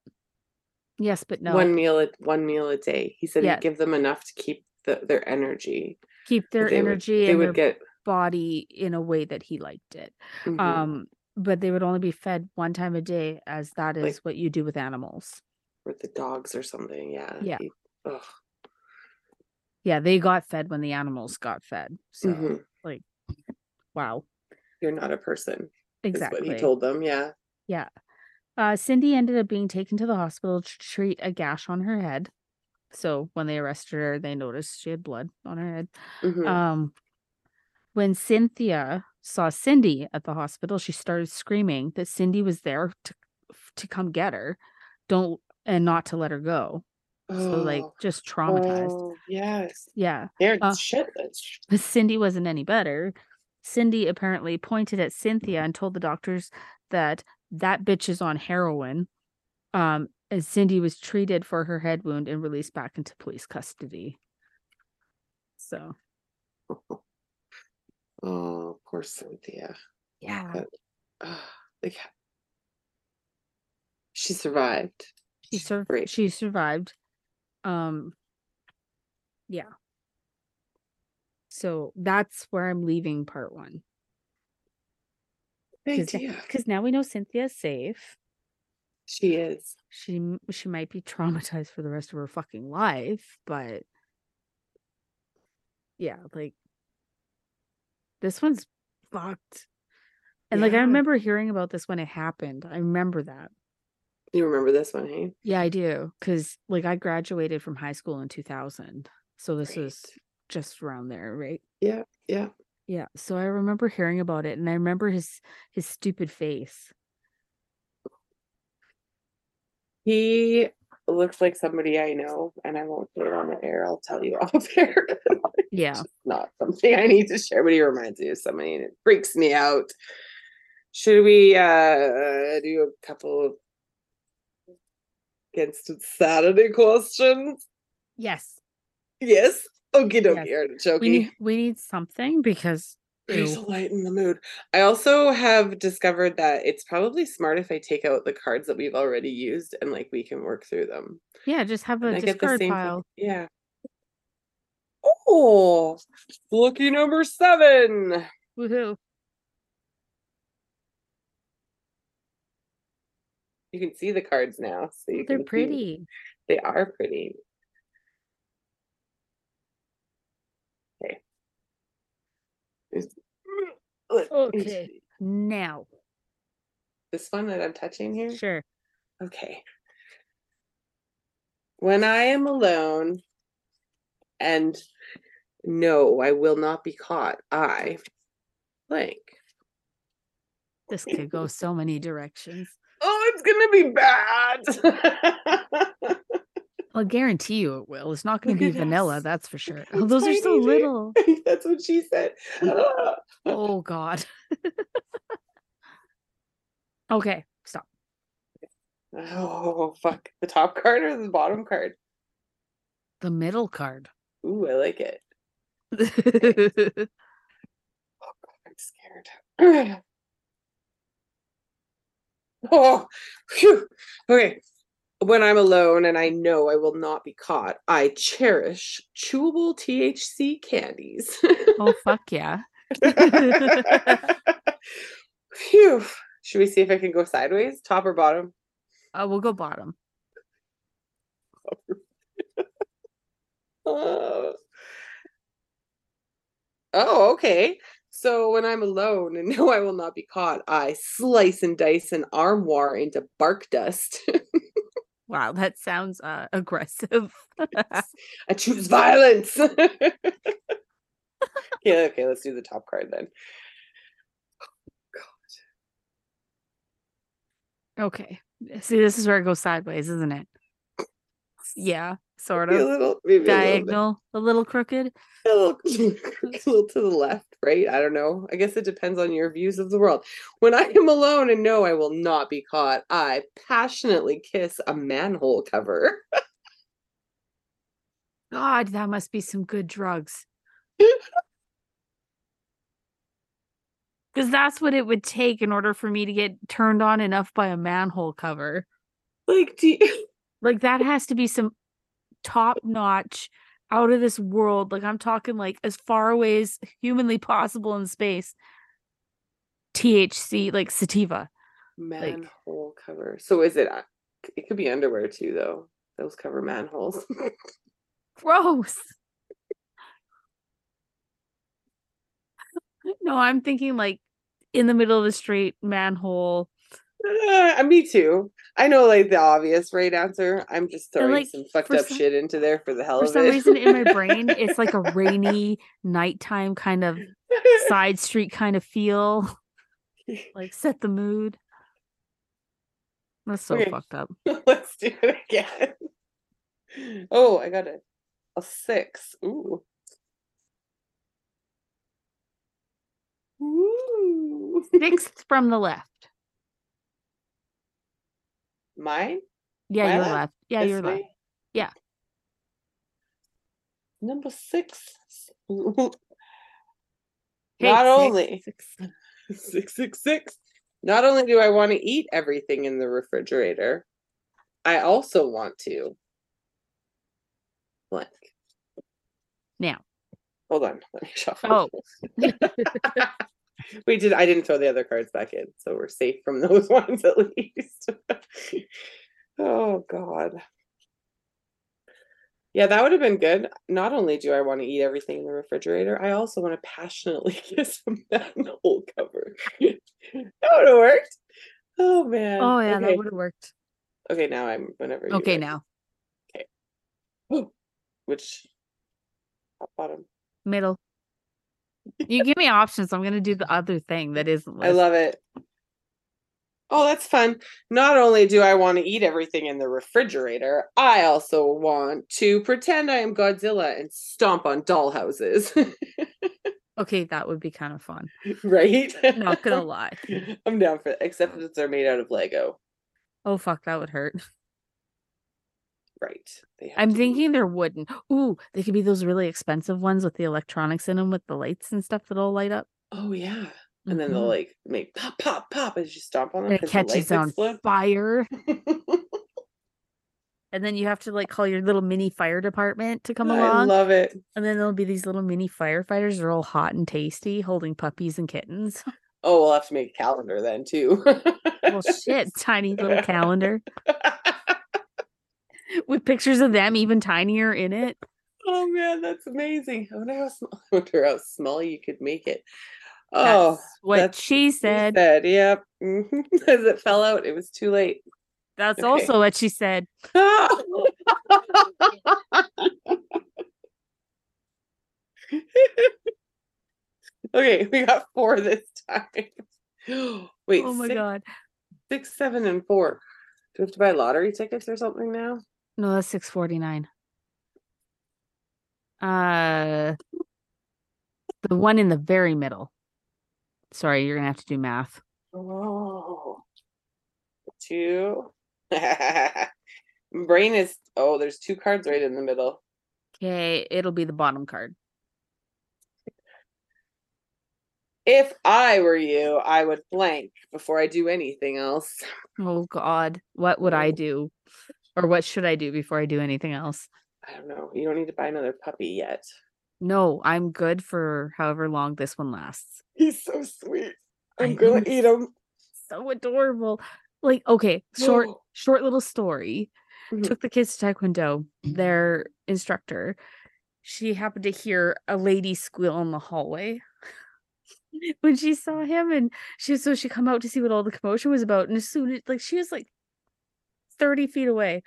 yes, but no. One meal at one meal a day. He said Yeah. he'd give them enough to keep the, their energy. keep their they would- energy they and would their get body in a way that he liked it. mhm, Um, but they would only be fed one time a day, as that is Like- what you do with animals. with the dogs or something. Yeah. Yeah. he- ugh, Yeah, they got fed when the animals got fed. So, mhm. wow, You're not a person. Exactly. Is what he told them. Yeah. Yeah. Uh, Cindy ended up being taken to the hospital to treat a gash on her head. So when they arrested her, they noticed she had blood on her head. mhm. Um, when Cynthia saw Cindy at the hospital, she started screaming that Cindy was there to to come get her, don't and not to let her go. So like Oh, just traumatized. oh, yes. Yeah. They're Uh, shitless. But Cindy wasn't any better. Cindy apparently pointed at Cynthia and told the doctors that that bitch is on heroin. Um, and Cindy was treated for her head wound and released back into police custody. So, Oh, poor Cynthia. yeah, But, uh, like, she survived. she sur- she survived. Um, yeah. So that's where I'm leaving part one. Because now we know Cynthia's safe. She is. She she might be traumatized for the rest of her fucking life, but yeah, like this one's fucked. And like I remember hearing about this when it happened. I remember that. You remember this one, hey? Yeah, I do. Cause like I graduated from high school in 2000. So this was Great. Just around there, right? Yeah, yeah. Yeah. So I remember hearing about it and I remember his his stupid face. He looks like somebody I know, and I won't say it on the air. I'll tell you off air. Yeah. Not something I need to share, but he reminds me of somebody, and it freaks me out. Should we uh do a couple of against Saturday questions? Yes. Yes. Okie dokie, Yes. artichoke. We need we need something because Ready to ew. lighten the mood. I also have discovered that it's probably smart if I take out the cards that we've already used and like we can work through them. yeah, just have a And I get the discard same. pile. fucking- yeah. Oh, lucky number seven. Woohoo. You can see the cards now, so you They're can see- pretty. They are pretty. Okay. Okay. Now. This one that I'm touching here. Sure. Okay. When I am alone and no, I will not be caught, I blank. This could go so many directions. Oh, it's gonna be bad. I'll guarantee you it will. It's not going to be vanilla, us. that's for sure. Oh, those are so little. That's what she said. Oh God. okay, stop. Oh fuck. The top card or the bottom card? The middle card. Ooh, I like it. Oh, okay. I'm scared. oh, phew. okay. When I'm alone and I know I will not be caught, I cherish chewable THC candies. Oh fuck yeah. Phew. Should we see if I can go sideways, top or bottom? Uh, we'll go bottom. Uh, oh, okay. So when I'm alone and know I will not be caught, I slice and dice an armoire into bark dust. Wow, that sounds uh, aggressive. I choose violence. yeah, okay, let's do the top card then. okay. See, this is where it goes sideways, isn't it? Yeah, sort Maybe a of. little, maybe a little, Diagonal, a little crooked. a little, a little to the left, right? I don't know. I guess it depends on your views of the world. When I am alone and know I will not be caught, I passionately kiss a manhole cover. God, that must be some good drugs. Because that's what it would take in order for me to get turned on enough by a manhole cover. Like, do you, Like that has to be some top notch, out of this world. Like I'm talking like as far away as humanly possible in space. THC, like sativa. manhole cover. So is it? uh, It could be underwear too, though. Those cover manholes. Gross. no, I'm thinking like in the middle of the street, manhole. Uh, me too. I know, like the obvious right answer. I'm just throwing like, some fucked up some- shit into there for the hell of it. For some reason in my brain, it's like a rainy nighttime kind of side street kind of feel. Like set the mood. That's so Okay. fucked up. Let's do it again. Oh, I got it. A six. Ooh. Ooh. Sixth from the left. Mine? Yeah, My your left? left. Yeah, This your left. way? Yeah. Number six. Okay, Not six, only six. six six six. Not only do I want to eat everything in the refrigerator, I also want to blank. Now. Hold on, let me shuffle. Oh. we did. I didn't throw the other cards back in, so we're safe from those ones at least. oh God. Yeah, that would have been good. Not only do I want to eat everything in the refrigerator, I also want to passionately kiss a manhole cover. that would have worked. Oh man. Oh yeah, okay. that would have worked. Okay, now I'm whenever. Okay, ready. now Which top bottom? middle. You give me options. I'm gonna do the other thing that isn't. I love it. Oh, that's fun. Not only do I want to eat everything in the refrigerator, I also want to pretend I am Godzilla and stomp on dollhouses. Okay, that would be kind of fun. right? Not gonna lie. I'm down for it, except that they're made out of Lego. Oh fuck, that would hurt. Right. They have I'm thinking they're wooden. Ooh, they could be those really expensive ones with the electronics in them, with the lights and stuff that'll light up. Oh yeah. And then they'll Mhm. like make pop, pop, pop as you stomp on them. And it the catches lights on explode. fire, and then you have to like call your little mini fire department to come I along, I love it. and then there'll be these little mini firefighters. They're all hot and tasty, holding puppies and kittens. Oh, we'll have to make a calendar then too. well, shit, tiny little calendar with pictures of them even tinier in it. Oh man, that's amazing. I wonder how small, I wonder how small you could make it. Oh, That's what that's she he said. said, yep. Mhm. As it fell out, it was too late. That's Okay. also what she said. okay, we got four this time. Wait, oh my six, god. six, seven, and four. Do we have to buy lottery tickets or something now? No, that's six forty nine. Uh, the one in the very middle. Sorry, you're gonna have to do math. Oh, two. Brain is. Oh, there's two cards right in the middle. Okay, it'll be the bottom card. If I were you, I would blank before I do anything else. Oh God, what would I Oh. do, or what should I do before I do anything else? I don't know. You don't need to buy another puppy yet. No, I'm good for however long this one lasts. He's so sweet. I'm I gonna know. eat him. So adorable. Like, okay, short, short little story. Mhm. Took the kids to Taekwondo. Their instructor, she happened to hear a lady squeal in the hallway when she saw him, and she so she come out to see what all the commotion was about. And as soon as like she was like thirty feet away,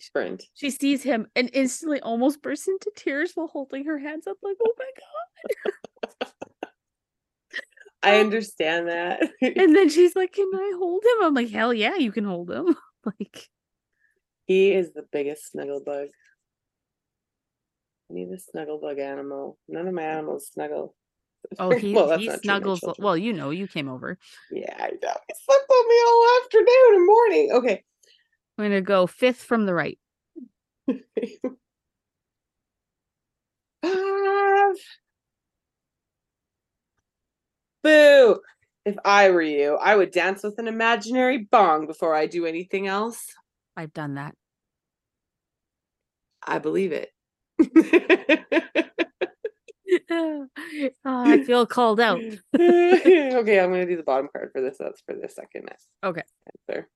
Sprint. she sees him and instantly almost bursts into tears while holding her hands up, like, "Oh my god!" I um, understand that. And then she's like, "Can I hold him?" I'm like, "Hell yeah, you can hold him!" like, he is the biggest snuggle bug. I need a snuggle bug animal. None of my animals snuggle. oh, he Well, he not true, my snuggles. Well, you know, you came over. Yeah, I know. He slept on me all afternoon and morning. Okay. I'm gonna go fifth from the right. Five. Boo. If I were you, I would dance with an imaginary bong before I do anything else. I've done that. I believe it. oh, I feel called out. okay, I'm gonna do the bottom card for this. That's for the second Okay. answer.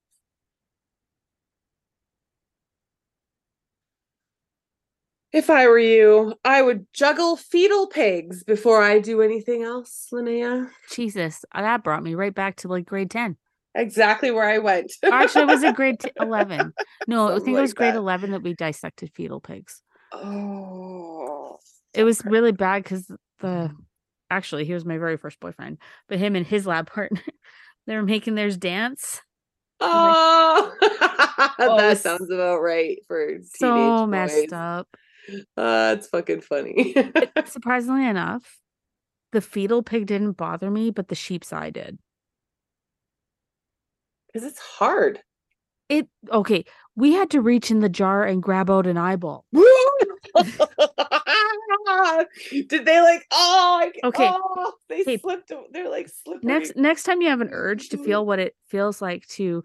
If I were you, I would juggle fetal pigs before I do anything else, Linnea. Jesus, uh, that brought me right back to like grade 10. Exactly where I went. Actually, it was in grade t- 11. No, I Something think it was like grade that. 11 that we dissected fetal pigs. Oh, It was really bad because the actually, he was my very first boyfriend, but him and his lab partner, they were making theirs dance. oh, Oh, that sounds about right for teenage So messed up. Uh, it's fucking funny. Surprisingly enough, the fetal pig didn't bother me, but the sheep's eye did. Because it's hard. It okay. We had to reach in the jar and grab out an eyeball. Did they like? Oh, I, Okay. Oh, they slipped. They're like slippery. Next next time you have an urge to feel mm. what it feels like to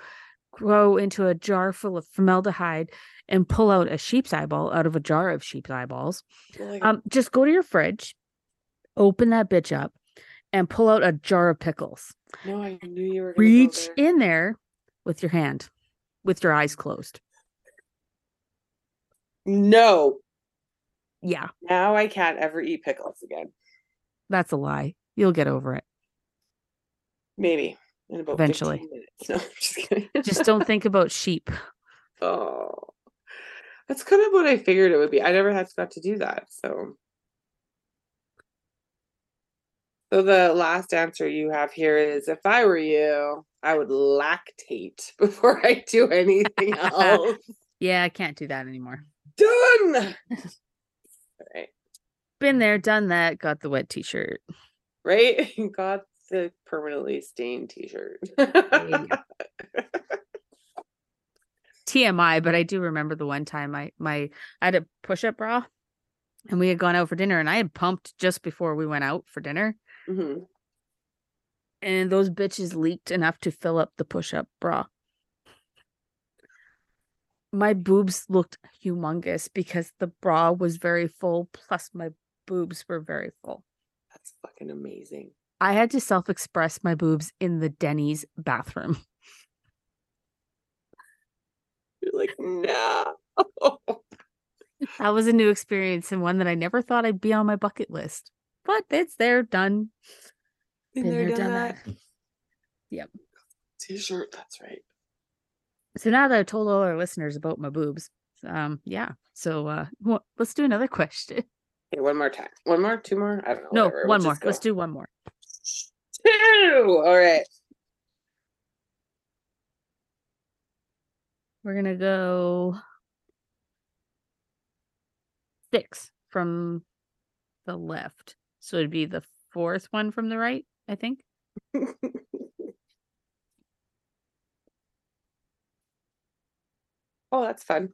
grow into a jar full of formaldehyde and pull out a sheep's eyeball out of a jar of sheep's eyeballs, Like, um, just go to your fridge, open that bitch up, and pull out a jar of pickles. no, I knew you were. Reach there. in there with your hand, with your eyes closed. No, Yeah, now I can't ever eat pickles again. that's a lie. You'll get over it. Maybe in about Eventually. No, just kidding. Just don't think about sheep. oh, that's kind of what I figured it would be. I never had got to do that, so. So the last answer you have here is if I were you, I would lactate before I do anything else. Yeah, I can't do that anymore. Done. All right. Been there, done that, got the wet t shirt. Right? Got the permanently stained t-shirt. TMI, but I do remember the one time I my I had a push up bra and we had gone out for dinner and I had pumped just before we went out for dinner Mhm. and those bitches leaked enough to fill up the push up bra. My boobs looked humongous because the bra was very full, plus my boobs were very full. That's fucking amazing. I had to self express my boobs in the Denny's bathroom. You're like, no. That was a new experience and one that I never thought I'd be on my bucket list. But it's there, done. Been Been there, done done that. that. Yep. T-shirt, that's right. So now that I've told all our listeners about my boobs, um, yeah. So uh, wha- let's do another question. Okay, one more time. One more, two more? I don't know. No, whatever. We'll one more. Let's do one more. two. All right. We're gonna go six from the left. So it'd be the fourth one from the right, I think. oh, that's fun.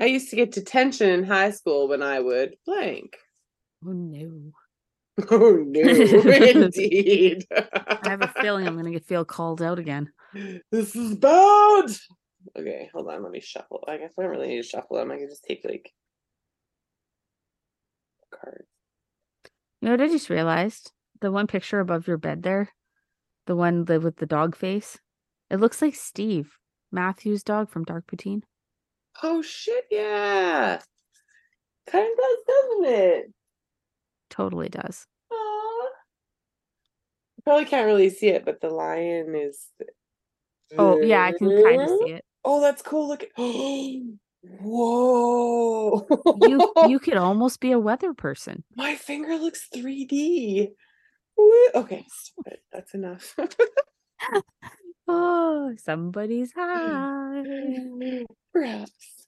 I used to get detention in high school when I would blank. Oh no. Oh no, indeed. I have a feeling I'm gonna get feel called out again. this is bad. Okay, hold on. Let me shuffle. I guess I don't really need to shuffle them. I can just take like cards. You know what I just realized? The one picture above your bed there, the one with the dog face, it looks like Steve, Matthew's dog from Dark Poutine. Oh shit! Yeah, kind of does, doesn't it? Totally does. Aw. You probably can't really see it, but the lion is. Oh yeah, I can kind of see it. Oh, that's cool. Look at. Whoa! You you could almost be a weather person. My finger looks 3D. Woo- Okay. That's enough. Oh, somebody's high. Perhaps.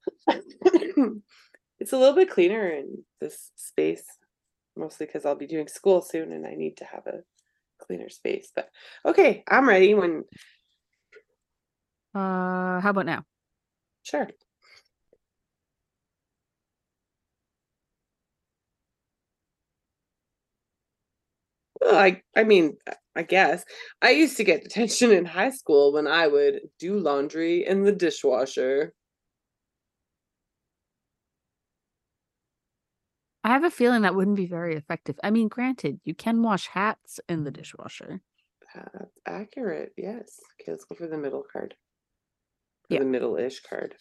it's a little bit cleaner in this space, mostly because I'll be doing school soon and I need to have a cleaner space. But okay, I'm ready when. Uh, how about now? Sure. Well, I I mean, I- guess I used to get detention in high school when I would do laundry in the dishwasher. I have a feeling that wouldn't be very effective. I mean, granted, you can wash hats in the dishwasher. That's accurate. Yes. Okay, let's go for the middle card. Yeah. The middle-ish card.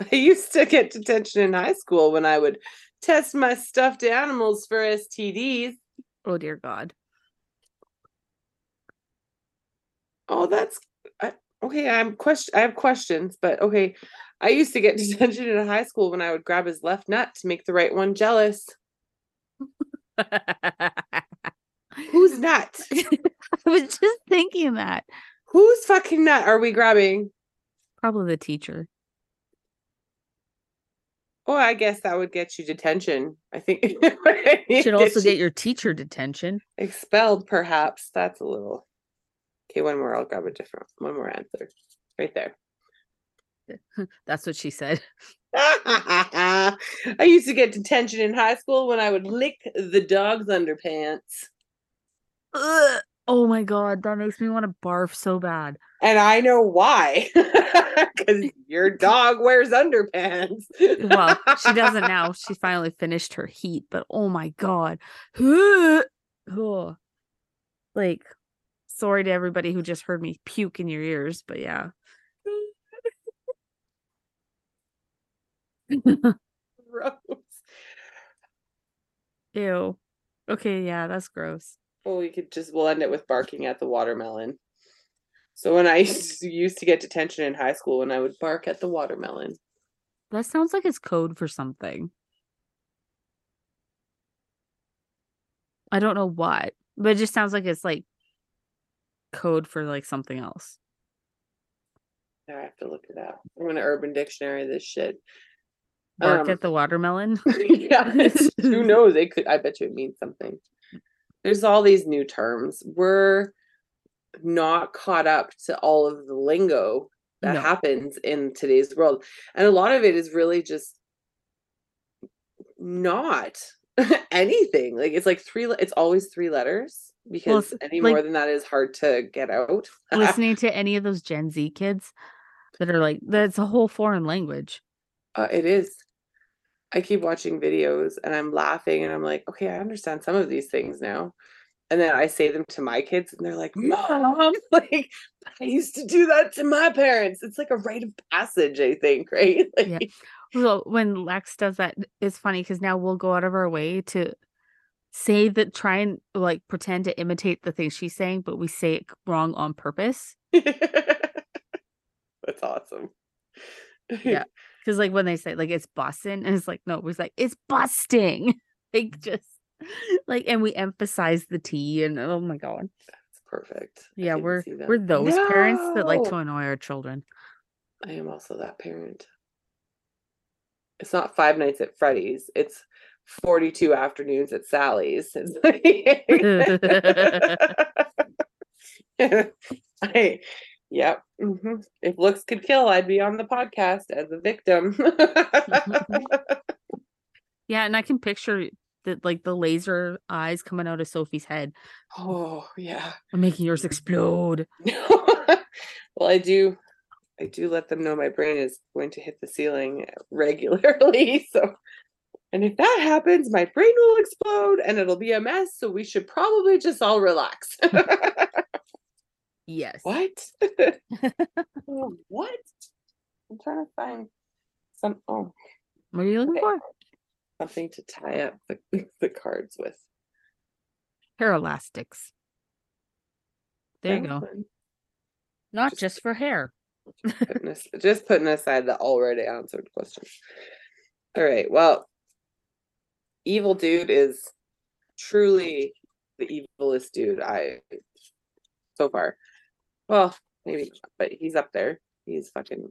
I used to get detention in high school when I would test my stuffed animals for STDs. Oh dear God. Oh, that's I, okay. I'm question. I have questions, but okay. I used to get detention in high school when I would grab his left nut to make the right one jealous. Whose nut? I was just thinking that. Whose fucking nut are we grabbing? Probably the teacher. Oh, I guess that would get you detention. I think you Should also get your teacher detention. expelled, perhaps. That's a little. Okay, one more. I'll grab a different one more answer. Right there. That's what she said. I used to get detention in high school when I would lick the dog's underpants. Ugh. Oh my god, that makes me want to barf so bad. And I know why. Because your dog wears underpants. Well, she doesn't now. She finally finished her heat, but oh my god. Like, sorry to everybody who just heard me puke in your ears, but yeah. Gross. Ew. Okay, yeah, that's gross. Well, we could just we'll end it with barking at the watermelon. So when I used to- get detention in high school, when I would bark at the watermelon. That sounds like it's code for something. I don't know what, but it just sounds like it's like code for like something else. I have to look it up. I'm gonna Urban Dictionary this shit. Bark Um, at the watermelon. yeah, who knows? It could. I bet you it means something. There's all these new terms. We're not caught up to all of the lingo that No. happens in today's world, and a lot of it is really just not anything. Like it's like three. It's always three letters because it's any like- more than that is hard to get out. Listening to any of those Gen Z kids that are like, that's a whole foreign language. Uh, it is. I keep watching videos and I'm laughing and I'm like, okay, I understand some of these things now. And then I say them to my kids and they're like, Mom, like I used to do that to my parents. It's like a rite of passage, I think, right? Like, Yeah. Well, when Lex does that, it's funny because now we'll go out of our way to say that, try and like pretend to imitate the things she's saying, but we say it wrong on purpose. That's awesome. Yeah. Because like when they say like it's busting, and it's like no, it's like it's busting. like mm. just like, and we emphasize the T, and oh my god, That's perfect. Yeah, we're we're those parents that like to annoy our children. I am also that parent. It's not Five Nights at Freddy's. It's 42 afternoons at Sally's. I, yep. mhm. If looks could kill, I'd be on the podcast as a victim. Yeah, and I can picture that like the laser eyes coming out of Sophie's head oh, yeah. and making yours explode. well, I do. I do let them know my brain is going to hit the ceiling regularly. So, and if that happens, my brain will explode and it'll be a mess. So, we should probably just all relax. Yes. what? What? I'm trying to find some oh What are you looking Okay. for? something to tie up the, the cards with. Hair elastics. There you go. Not Just- just for hair. putting as- just putting aside the already answered question. All right. Well, evil dude is truly the evilest dude I so far. Well, maybe not, but he's up there. He's fucking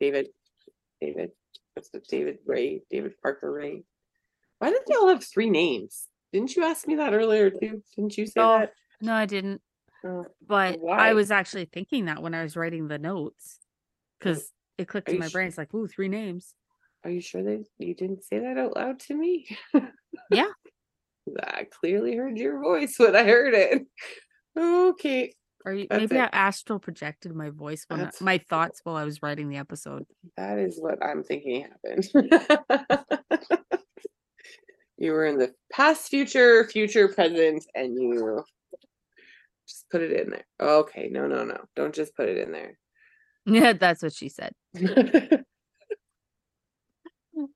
David. David. What's the David Ray? David Parker Ray. Why did they all have three names? Didn't you ask me that earlier too? Didn't you say Oh, that? No, I didn't. Oh, But Why? I was actually thinking that when I was writing the notes because it clicked Are in my brain. It's like, ooh, three names. Are you sure that you didn't say that out loud to me? Yeah. I clearly heard your voice when I heard it. Okay. Or you, That's maybe I astral projected my voice when That's- my thoughts while I was writing the episode. That is what I'm thinking happened. you were in the past, future, future, present, and you just put it in there. Okay. No, no, no. Don't just put it in there. Yeah, that's what she said.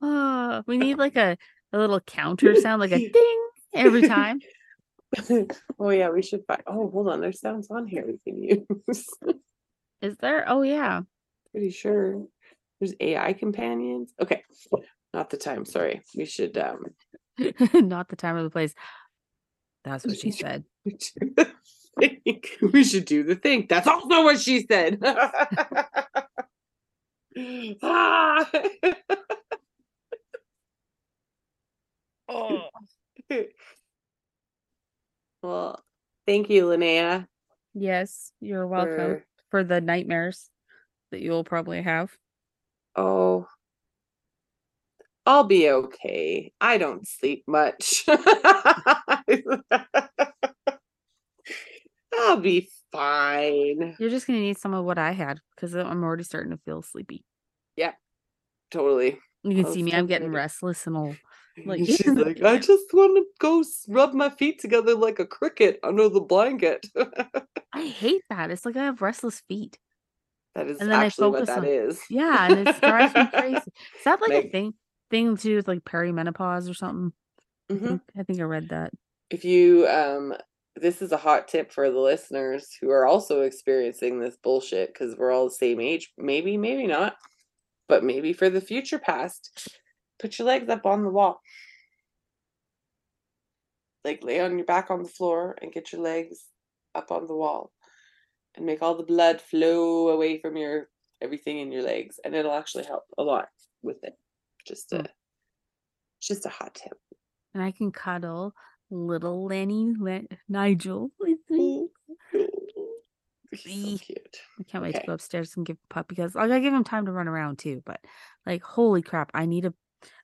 Oh, we need like a, a little counter sound, like a ding every time. oh, yeah. We should find. Oh, hold on. There's sounds on here we can use. Is there? Oh, yeah. pretty sure there's AI companions. Okay, not the time. Sorry, we should um Not the time or the place. That's what she said. we should do the thing. We should do the thing. That's also what she said. ah! Oh. Well, thank you, Linnea. Yes, you're welcome for- for the nightmares that you'll probably have. Oh, I'll be okay. I don't sleep much. I'll be fine. You're just gonna need some of what I had because I'm already starting to feel sleepy. Yeah, totally. You can I'll see me, I'm getting get it. restless and all Like- She's like, I just want to go rub my feet together like a cricket under the blanket. I hate that. It's like I have restless feet. that is And then I actually what focus that on- is. Yeah, and it drives me crazy. Is that like a thing thing to do with like perimenopause or something? I Mhm. think I think I read that. if you um this is a hot tip for the listeners who are also experiencing this bullshit because we're all the same age maybe maybe not but maybe for the future past put your legs up on the wall like lay on your back on the floor and get your legs up on the wall and make all the blood flow away from your everything in your legs and it'll actually help a lot with it just a Hmm. just a hot tip And I can cuddle little Lenny Le- Nigel with me. He's so cute. I can't wait to go upstairs and give pup because I gotta give him time to run around too. But like, holy crap, I need a,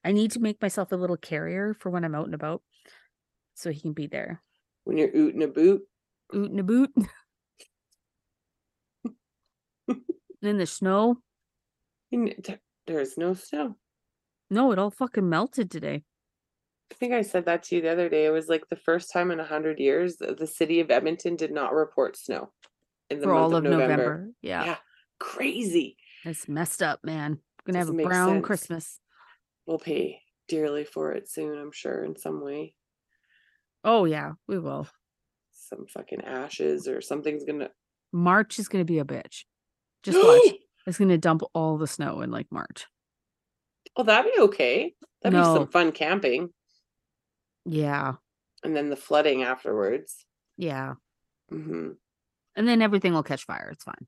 I need to make myself a little carrier for when I'm out and about, so he can be there. When you're ootin' a boot, Oot and a boot. in the snow. kn- there's no snow. No, it all fucking melted today. I think I said that to you the other day. It was like the first time in a hundred years that the city of Edmonton did not report snow in the for month all of November. November. Yeah. Yeah, crazy. It's messed up, man. We're gonna have a brown sense. Christmas. We'll pay dearly for it soon, I'm sure, in some way. Oh yeah, we will. Some fucking ashes or something's gonna. March is gonna be a bitch. Just watch. It's gonna dump all the snow in like March. oh, that'd be okay. That'd be No. some fun camping, Yeah. and then the flooding afterwards. Yeah. hmm And then everything will catch fire. It's fine.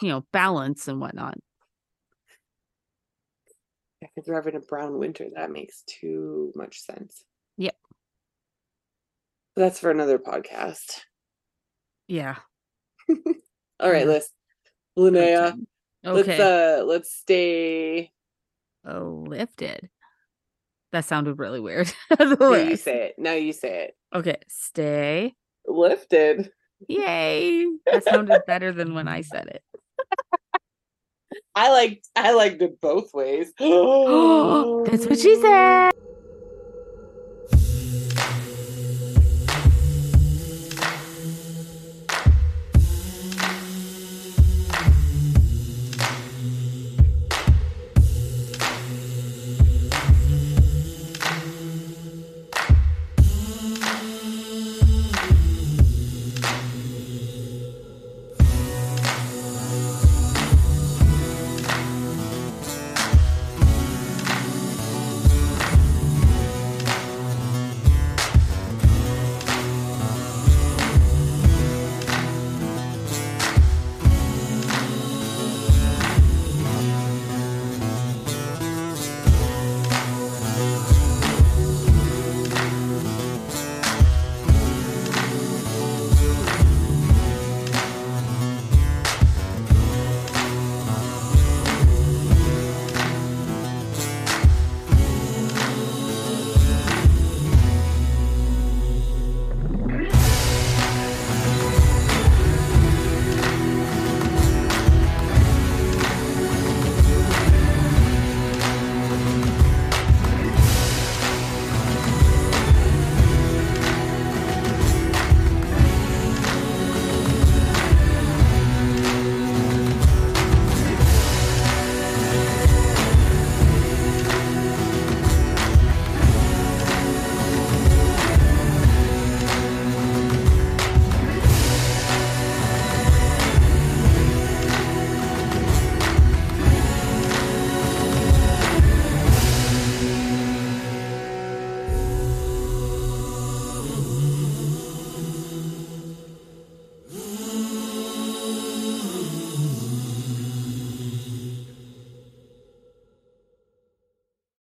You know, balance and whatnot. Because we're having a brown winter. That makes too much sense. Yep. That's for another podcast. Yeah. All right. Liz. Linnea, Okay. let's uh let's stay Oh, lifted. That sounded really weird. now you say it. Now you say it. Okay. Stay. Lifted. Yay. That sounded better than when I said it. I liked I liked it both ways. That's what she said.